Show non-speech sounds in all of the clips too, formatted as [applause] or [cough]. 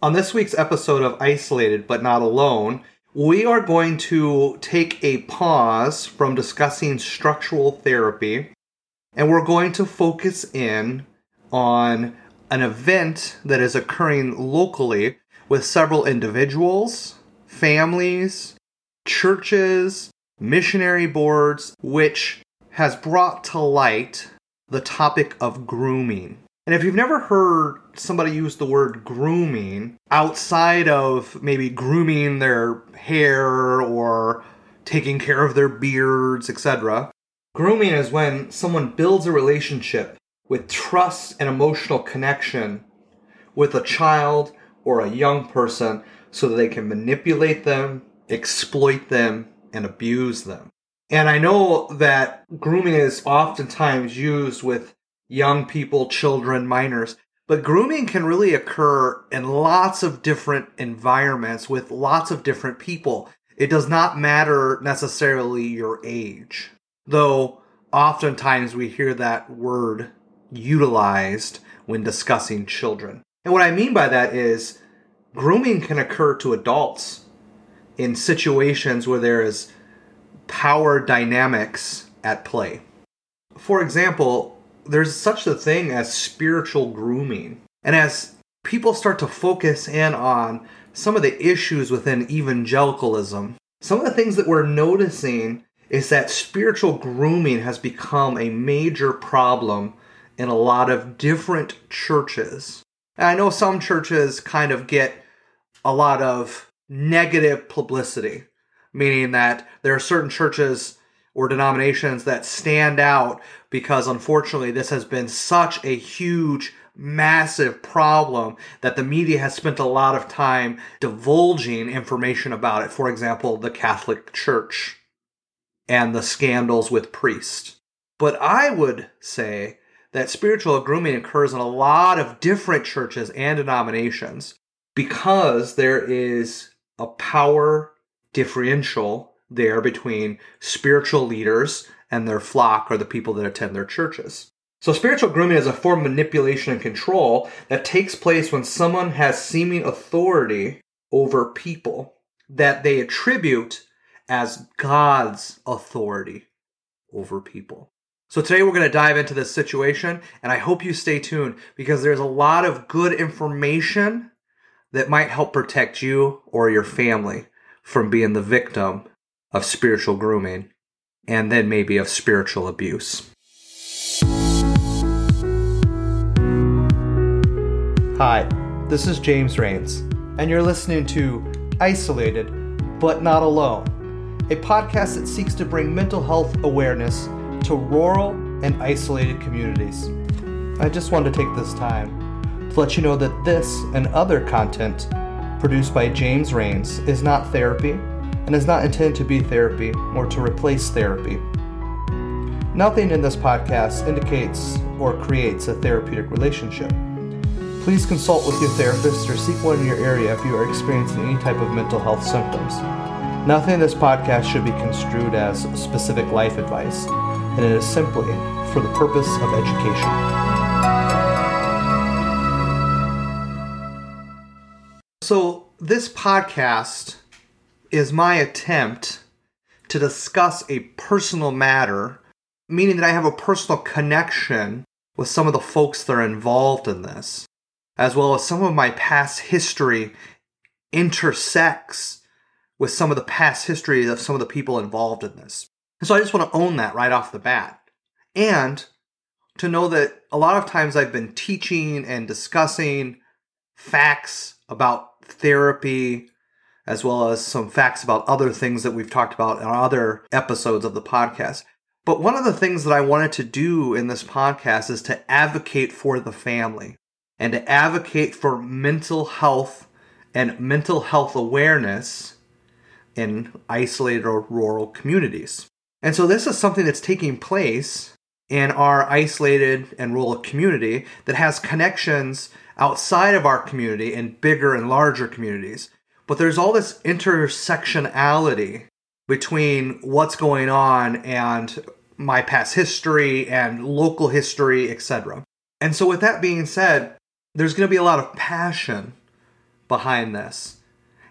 On this week's episode of Isolated but Not Alone, we are going to take a pause from discussing structural therapy and we're going to focus in on an event that is occurring locally with several individuals, families, churches, missionary boards, which has brought to light the topic of grooming. And if you've never heard somebody use the word grooming outside of maybe grooming their hair or taking care of their beards, etc., grooming is when someone builds a relationship with trust and emotional connection with a child or a young person so that they can manipulate them, exploit them, and abuse them. And I know that grooming is oftentimes used with young people, children, minors. But grooming can really occur in lots of different environments with lots of different people. It does not matter necessarily your age, though oftentimes we hear that word utilized when discussing children. And what I mean by that is grooming can occur to adults in situations where there is power dynamics at play. For example, there's such a thing as spiritual grooming. And as people start to focus in on some of the issues within evangelicalism, some of the things that we're noticing is that spiritual grooming has become a major problem in a lot of different churches. And I know some churches kind of get a lot of negative publicity, meaning that there are certain churches or denominations that stand out because unfortunately this has been such a huge massive problem that the media has spent a lot of time divulging information about it. For example, the Catholic Church and the scandals with priests. But I would say that spiritual grooming occurs in a lot of different churches and denominations because there is a power differential there between spiritual leaders and their flock or the people that attend their churches. So, spiritual grooming is a form of manipulation and control that takes place when someone has seeming authority over people that they attribute as God's authority over people. So, today we're going to dive into this situation, and I hope you stay tuned because there's a lot of good information that might help protect you or your family from being the victim of spiritual grooming, and then maybe of spiritual abuse. Hi, this is James Rains, and you're listening to Isolated But Not Alone, a podcast that seeks to bring mental health awareness to rural and isolated communities. I just want to take this time to let you know that this and other content produced by James Rains is not therapy and is not intended to be therapy or to replace therapy. Nothing in this podcast indicates or creates a therapeutic relationship. Please consult with your therapist or seek one in your area if you are experiencing any type of mental health symptoms. Nothing in this podcast should be construed as specific life advice, and it is simply for the purpose of education. So, this podcast is my attempt to discuss a personal matter, meaning that I have a personal connection with some of the folks that are involved in this, as well as some of my past history intersects with some of the past history of some of the people involved in this. And so I just want to own that right off the bat. And to know that a lot of times I've been teaching and discussing facts about therapy, as well as some facts about other things that we've talked about in other episodes of the podcast. But one of the things that I wanted to do in this podcast is to advocate for the family and to advocate for mental health and mental health awareness in isolated or rural communities. And so this is something that's taking place in our isolated and rural community that has connections outside of our community in bigger and larger communities. But there's all this intersectionality between what's going on and my past history and local history, etc. And so, with that being said, there's going to be a lot of passion behind this.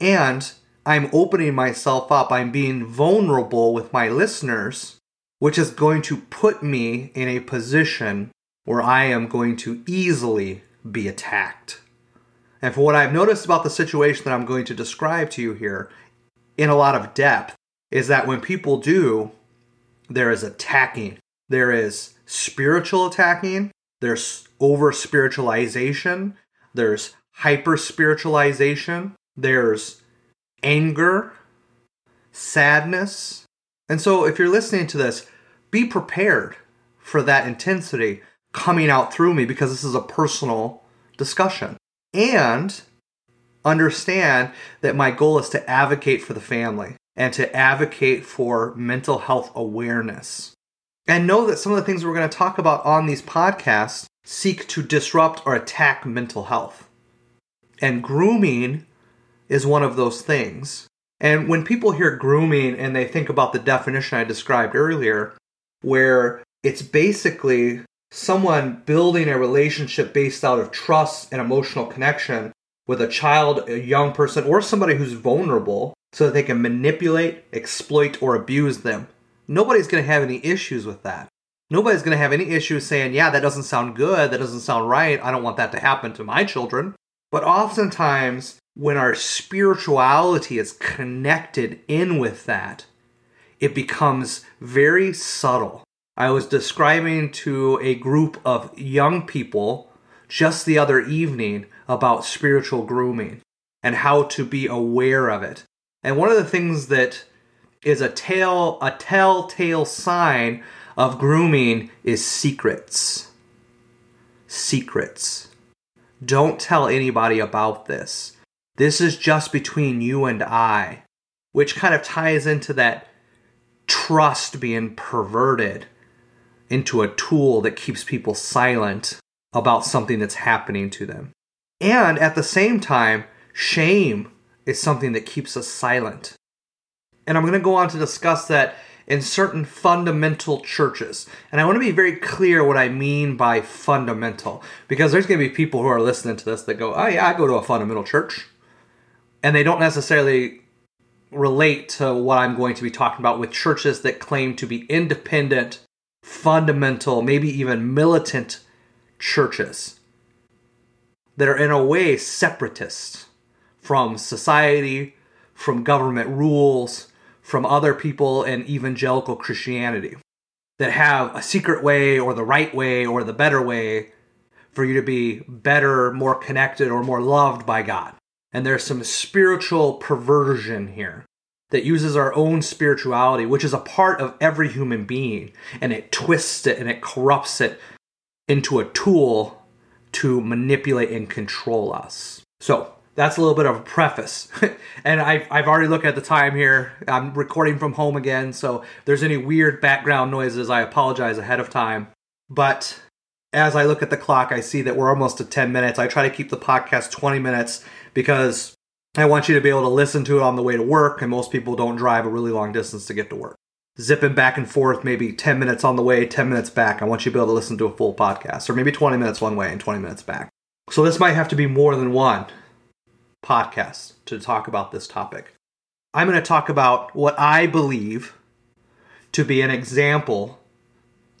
And I'm opening myself up, I'm being vulnerable with my listeners, which is going to put me in a position where I am going to easily be attacked. And for what I've noticed about the situation that I'm going to describe to you here in a lot of depth is that when people do, there is attacking, there is spiritual attacking, there's over spiritualization, there's hyper spiritualization, there's anger, sadness. And so if you're listening to this, be prepared for that intensity coming out through me because this is a personal discussion. And understand that my goal is to advocate for the family and to advocate for mental health awareness. And know that some of the things we're going to talk about on these podcasts seek to disrupt or attack mental health. And grooming is one of those things. And when people hear grooming and they think about the definition I described earlier, where it's basically someone building a relationship based out of trust and emotional connection with a child, a young person, or somebody who's vulnerable so that they can manipulate, exploit, or abuse them. Nobody's going to have any issues with that. Nobody's going to have any issues saying, yeah, that doesn't sound good, that doesn't sound right, I don't want that to happen to my children. But oftentimes, when our spirituality is connected in with that, it becomes very subtle. I was describing to a group of young people just the other evening about spiritual grooming and how to be aware of it. And one of the things that is a tell a telltale sign of grooming is secrets. Secrets. Don't tell anybody about this. This is just between you and I, which kind of ties into that trust being perverted into a tool that keeps people silent about something that's happening to them. And at the same time, shame is something that keeps us silent. And I'm going to go on to discuss that in certain fundamental churches. And I want to be very clear what I mean by fundamental, because there's going to be people who are listening to this that go, oh, yeah, I go to a fundamental church. And they don't necessarily relate to what I'm going to be talking about with churches that claim to be independent fundamental, maybe even militant churches that are in a way separatist from society, from government rules, from other people in evangelical Christianity that have a secret way or the right way or the better way for you to be better, more connected, or more loved by God. And there's some spiritual perversion here that uses our own spirituality, which is a part of every human being, and it twists it and it corrupts it into a tool to manipulate and control us. So, that's a little bit of a preface. [laughs] and I've, I've already looked at the time here. I'm recording from home again, so if there's any weird background noises, I apologize ahead of time. But as I look at the clock, I see that we're almost at 10 minutes. I try to keep the podcast 20 minutes because I want you to be able to listen to it on the way to work, and most people don't drive a really long distance to get to work. Zipping back and forth, maybe 10 minutes on the way, 10 minutes back. I want you to be able to listen to a full podcast, or maybe 20 minutes one way and 20 minutes back. So this might have to be more than one podcast to talk about this topic. I'm going to talk about what I believe to be an example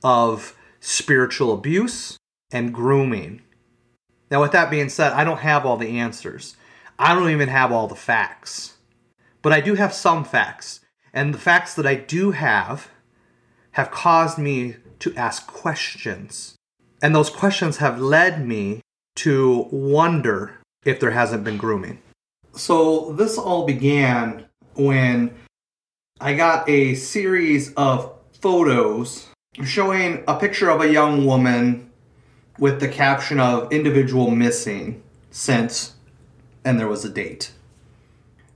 of spiritual abuse and grooming. Now, with that being said, I don't have all the answers. I don't even have all the facts. But I do have some facts. And the facts that I do have have caused me to ask questions. And those questions have led me to wonder if there hasn't been grooming. So this all began when I got a series of photos showing a picture of a young woman with the caption of individual missing since and there was a date.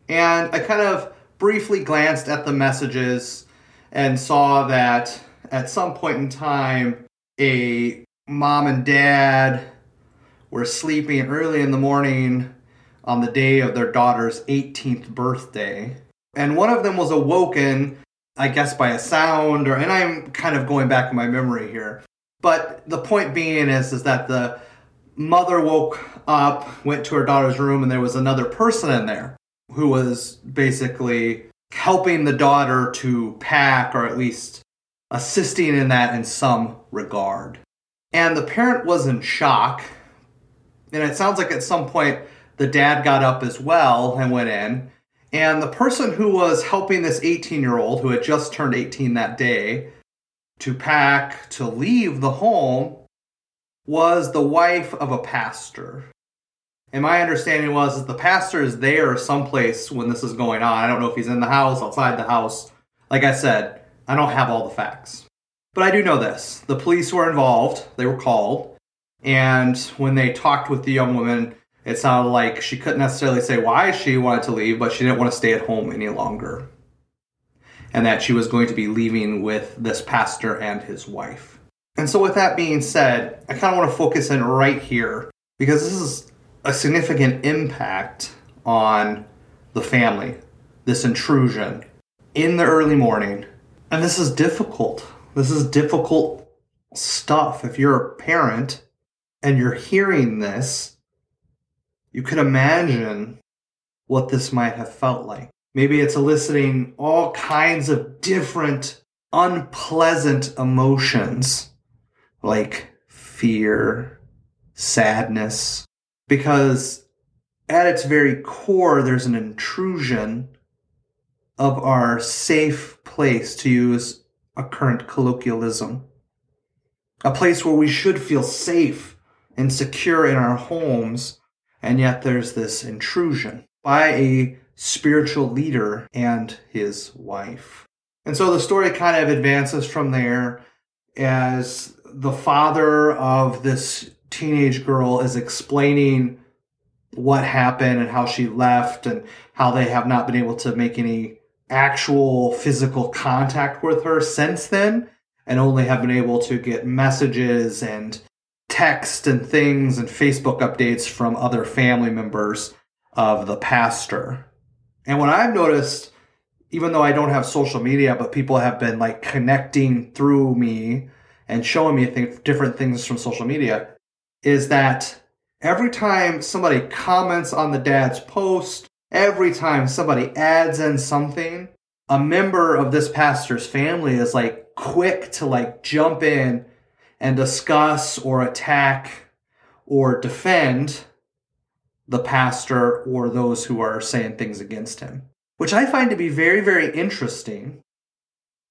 And I kind of briefly glanced at the messages and saw that at some point in time, a mom and dad were sleeping early in the morning on the day of their daughter's 18th birthday. And one of them was awoken, I guess, by a sound, or and I'm kind of going back in my memory here. But the point being is, is that the mother woke up, went to her daughter's room, and there was another person in there who was basically helping the daughter to pack or at least assisting in that in some regard. And the parent was in shock. And it sounds like at some point the dad got up as well and went in. And the person who was helping this 18 year old, who had just turned 18 that day, to pack to leave the home was the wife of a pastor. And my understanding was that the pastor is there someplace when this is going on. I don't know if he's in the house, outside the house. Like I said, I don't have all the facts. But I do know this. The police were involved, they were called, and when they talked with the young woman, it sounded like she couldn't necessarily say why she wanted to leave, but she didn't want to stay at home any longer. And that she was going to be leaving with this pastor and his wife. And so, with that being said, I kind of want to focus in right here because this is a significant impact on the family, this intrusion in the early morning. And this is difficult. This is difficult stuff. If you're a parent and you're hearing this, you can imagine what this might have felt like. Maybe it's eliciting all kinds of different unpleasant emotions like fear, sadness, because at its very core, there's an intrusion of our safe place, to use a current colloquialism. A place where we should feel safe and secure in our homes, and yet there's this intrusion by a spiritual leader and his wife. And so the story kind of advances from there as the father of this teenage girl is explaining what happened and how she left and how they have not been able to make any actual physical contact with her since then and only have been able to get messages and text and things and Facebook updates from other family members of the pastor. And what I've noticed, even though I don't have social media, but people have been like connecting through me and showing me th- different things from social media is that every time somebody comments on the dad's post, every time somebody adds in something, a member of this pastor's family is like quick to like jump in and discuss or attack or defend the pastor or those who are saying things against him, which I find to be very, very interesting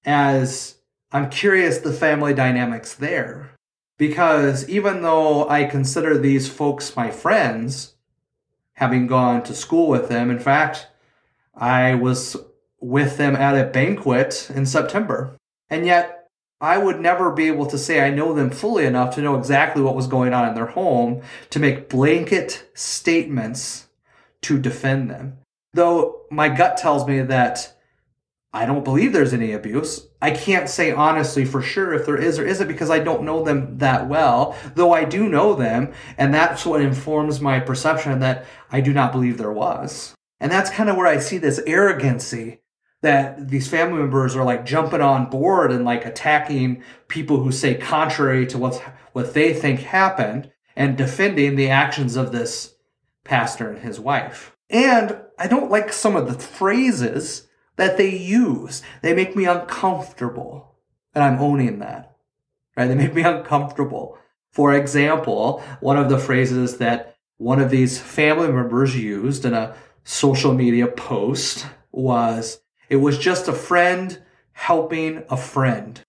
as I'm curious the family dynamics there. Because even though I consider these folks my friends, having gone to school with them, in fact, I was with them at a banquet in September. And yet, I would never be able to say I know them fully enough to know exactly what was going on in their home to make blanket statements to defend them. Though my gut tells me that I don't believe there's any abuse. I can't say honestly for sure if there is or isn't because I don't know them that well, though I do know them, and that's what informs my perception that I do not believe there was. And that's kind of where I see this arrogancy that these family members are like jumping on board and like attacking people who say contrary to what's what they think happened and defending the actions of this pastor and his wife. And I don't like some of the phrases that they use. They make me uncomfortable. And I'm owning that. Right? They make me uncomfortable. For example, one of the phrases that one of these family members used in a social media post was, it was just a friend helping a friend.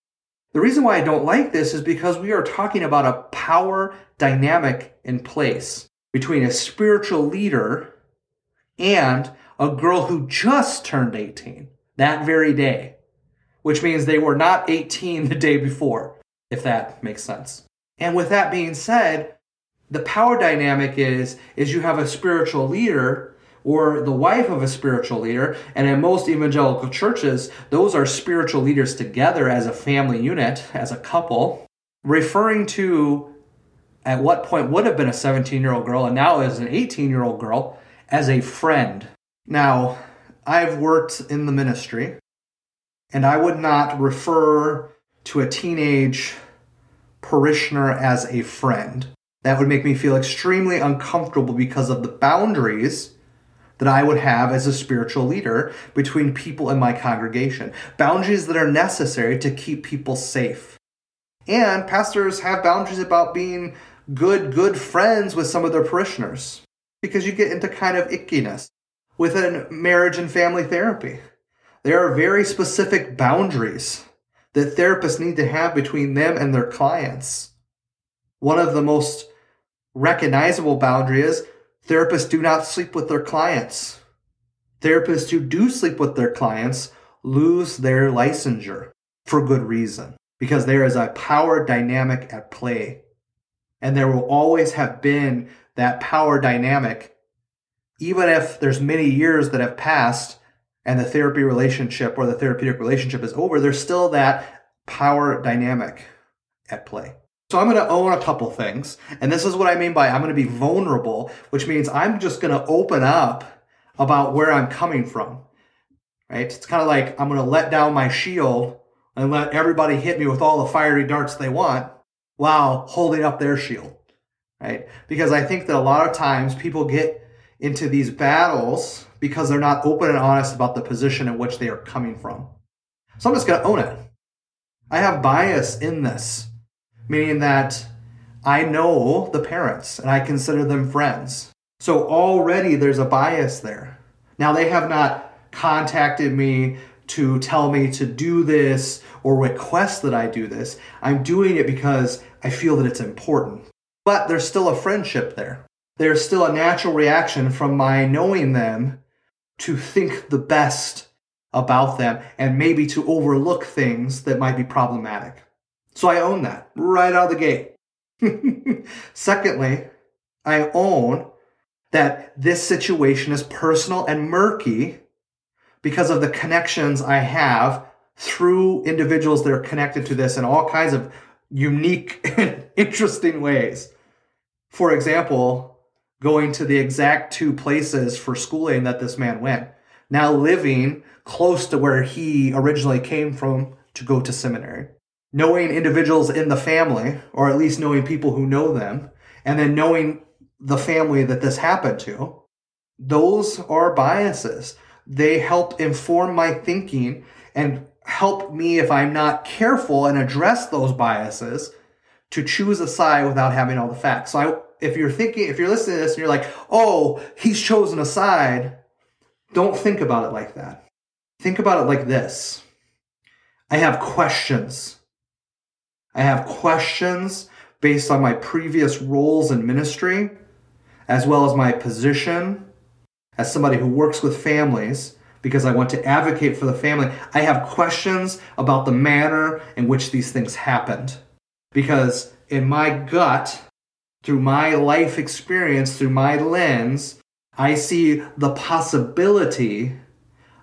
The reason why I don't like this is because we are talking about a power dynamic in place between a spiritual leader and a girl who just turned 18 that very day, which means they were not 18 the day before, if that makes sense. And with that being said, the power dynamic is is you have a spiritual leader or the wife of a spiritual leader, and in most evangelical churches, those are spiritual leaders together as a family unit, as a couple, referring to at what point would have been a 17 year old girl and now is an 18 year old girl as a friend now, I've worked in the ministry, and I would not refer to a teenage parishioner as a friend. That would make me feel extremely uncomfortable because of the boundaries that I would have as a spiritual leader between people in my congregation. Boundaries that are necessary to keep people safe. And pastors have boundaries about being good, good friends with some of their parishioners because you get into kind of ickiness within marriage and family therapy. There are very specific boundaries that therapists need to have between them and their clients. One of the most recognizable boundaries is therapists do not sleep with their clients. Therapists who do sleep with their clients lose their licensure for good reason because there is a power dynamic at play. And there will always have been that power dynamic, even if there's many years that have passed and the therapy relationship or the therapeutic relationship is over, there's still that power dynamic at play. So I'm going to own a couple things. And this is what I mean by I'm going to be vulnerable, which means I'm just going to open up about where I'm coming from. Right? It's kind of like I'm going to let down my shield and let everybody hit me with all the fiery darts they want while holding up their shield. Right? Because I think that a lot of times people get into these battles because they're not open and honest about the position in which they are coming from. So I'm just going to own it. I have bias in this meaning that I know the parents and I consider them friends. So already there's a bias there. Now they have not contacted me to tell me to do this or request that I do this. I'm doing it because I feel that it's important. But there's still a friendship there. There's still a natural reaction from my knowing them to think the best about them and maybe to overlook things that might be problematic. So I own that right out of the gate. [laughs] Secondly, I own that this situation is personal and murky because of the connections I have through individuals that are connected to this in all kinds of unique [laughs] and interesting ways. For example, going to the exact two places for schooling that this man went, now living close to where he originally came from to go to seminary knowing individuals in the family, or at least knowing people who know them, and then knowing the family that this happened to, those are biases. They help inform my thinking and help me, if I'm not careful and address those biases, to choose a side without having all the facts. So I, if you're thinking, if you're listening to this and you're like, oh, he's chosen a side, don't think about it like that. Think about it like this I have questions I have questions based on my previous roles in ministry, as well as my position as somebody who works with families, because I want to advocate for the family. I have questions about the manner in which these things happened. Because in my gut, through my life experience, through my lens, I see the possibility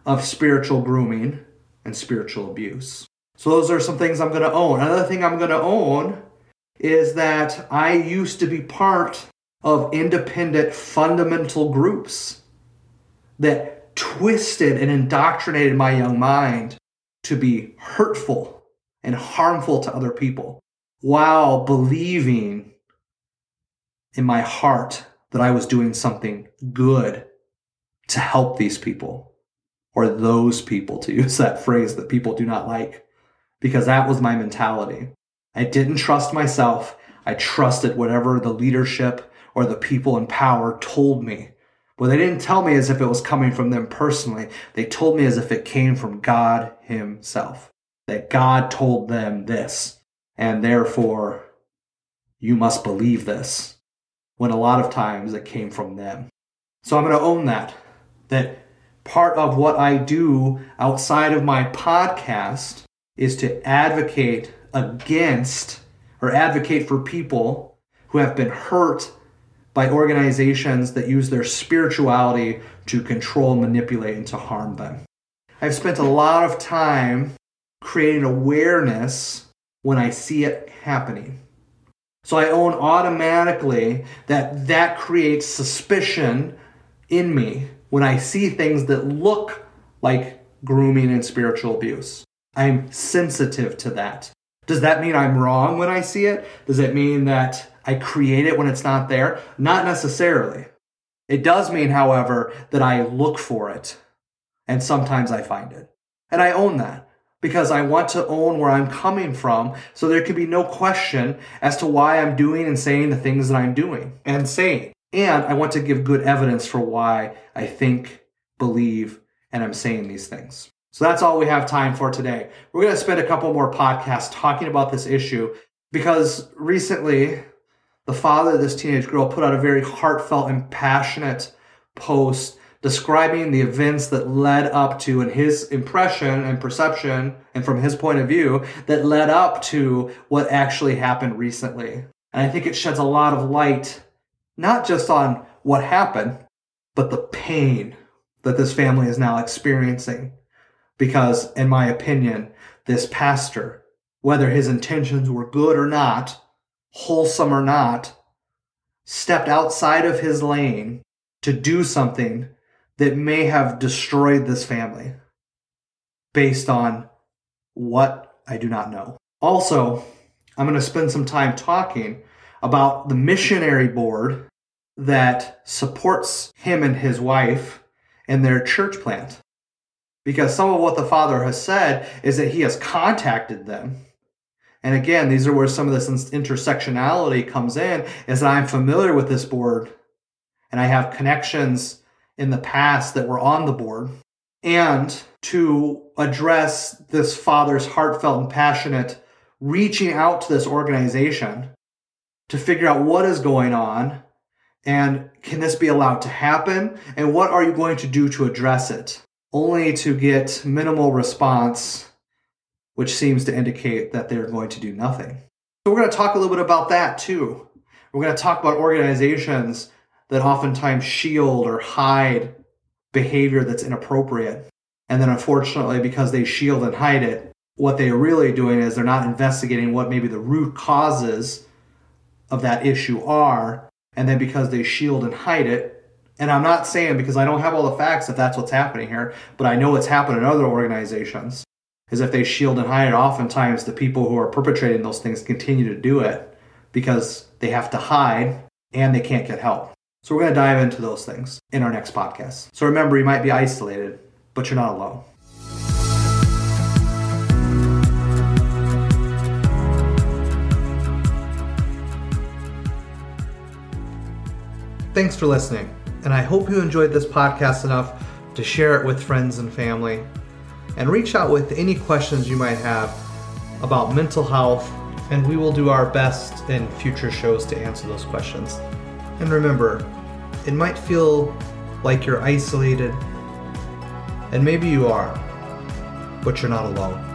of spiritual grooming and spiritual abuse. So those are some things I'm going to own. Another thing I'm going to own is that I used to be part of independent fundamental groups that twisted and indoctrinated my young mind to be hurtful and harmful to other people while believing in my heart that I was doing something good to help these people or those people, to [laughs] use that phrase that people do not like because that was my mentality. I didn't trust myself. I trusted whatever the leadership or the people in power told me. But they didn't tell me as if it was coming from them personally. They told me as if it came from God Himself. That God told them this. And therefore, you must believe this. When a lot of times it came from them. So I'm going to own that. That part of what I do outside of my podcast is to advocate against or advocate for people who have been hurt by organizations that use their spirituality to control, manipulate, and to harm them. I've spent a lot of time creating awareness when I see it happening. So I own automatically that that creates suspicion in me when I see things that look like grooming and spiritual abuse. I'm sensitive to that. Does that mean I'm wrong when I see it? Does it mean that I create it when it's not there? Not necessarily. It does mean, however, that I look for it and sometimes I find it. And I own that because I want to own where I'm coming from so there can be no question as to why I'm doing and saying the things that I'm doing and saying. And I want to give good evidence for why I think, believe, and I'm saying these things. So that's all we have time for today. We're going to spend a couple more podcasts talking about this issue because recently the father of this teenage girl put out a very heartfelt and passionate post describing the events that led up to, in his impression and perception, and from his point of view, that led up to what actually happened recently. And I think it sheds a lot of light, not just on what happened, but the pain that this family is now experiencing. Because, in my opinion, this pastor, whether his intentions were good or not, wholesome or not, stepped outside of his lane to do something that may have destroyed this family based on what I do not know. Also, I'm going to spend some time talking about the missionary board that supports him and his wife in their church plant. Because some of what the father has said is that he has contacted them. And again, these are where some of this intersectionality comes in, is that I'm familiar with this board and I have connections in the past that were on the board and to address this father's heartfelt and passionate reaching out to this organization to figure out what is going on and can this be allowed to happen and what are you going to do to address it? Only to get minimal response which seems to indicate that they're going to do nothing. So we're going to talk a little bit about that too. We're going to talk about organizations that oftentimes shield or hide behavior that's inappropriate. And then unfortunately, because they shield and hide it, what they're really doing is they're not investigating what maybe the root causes of that issue are. And then because they shield and hide it, and I'm not saying because I don't have all the facts that that's what's happening here, but I know it's happened in other organizations. Is if they shield and hide it, oftentimes the people who are perpetrating those things continue to do it because they have to hide and they can't get help. So we're going to dive into those things in our next podcast. So remember, you might be isolated, but you're not alone. Thanks for listening, and I hope you enjoyed this podcast enough to share it with friends and family. And reach out with any questions you might have about mental health, and we will do our best in future shows to answer those questions. And remember, it might feel like you're isolated, and maybe you are, but you're not alone.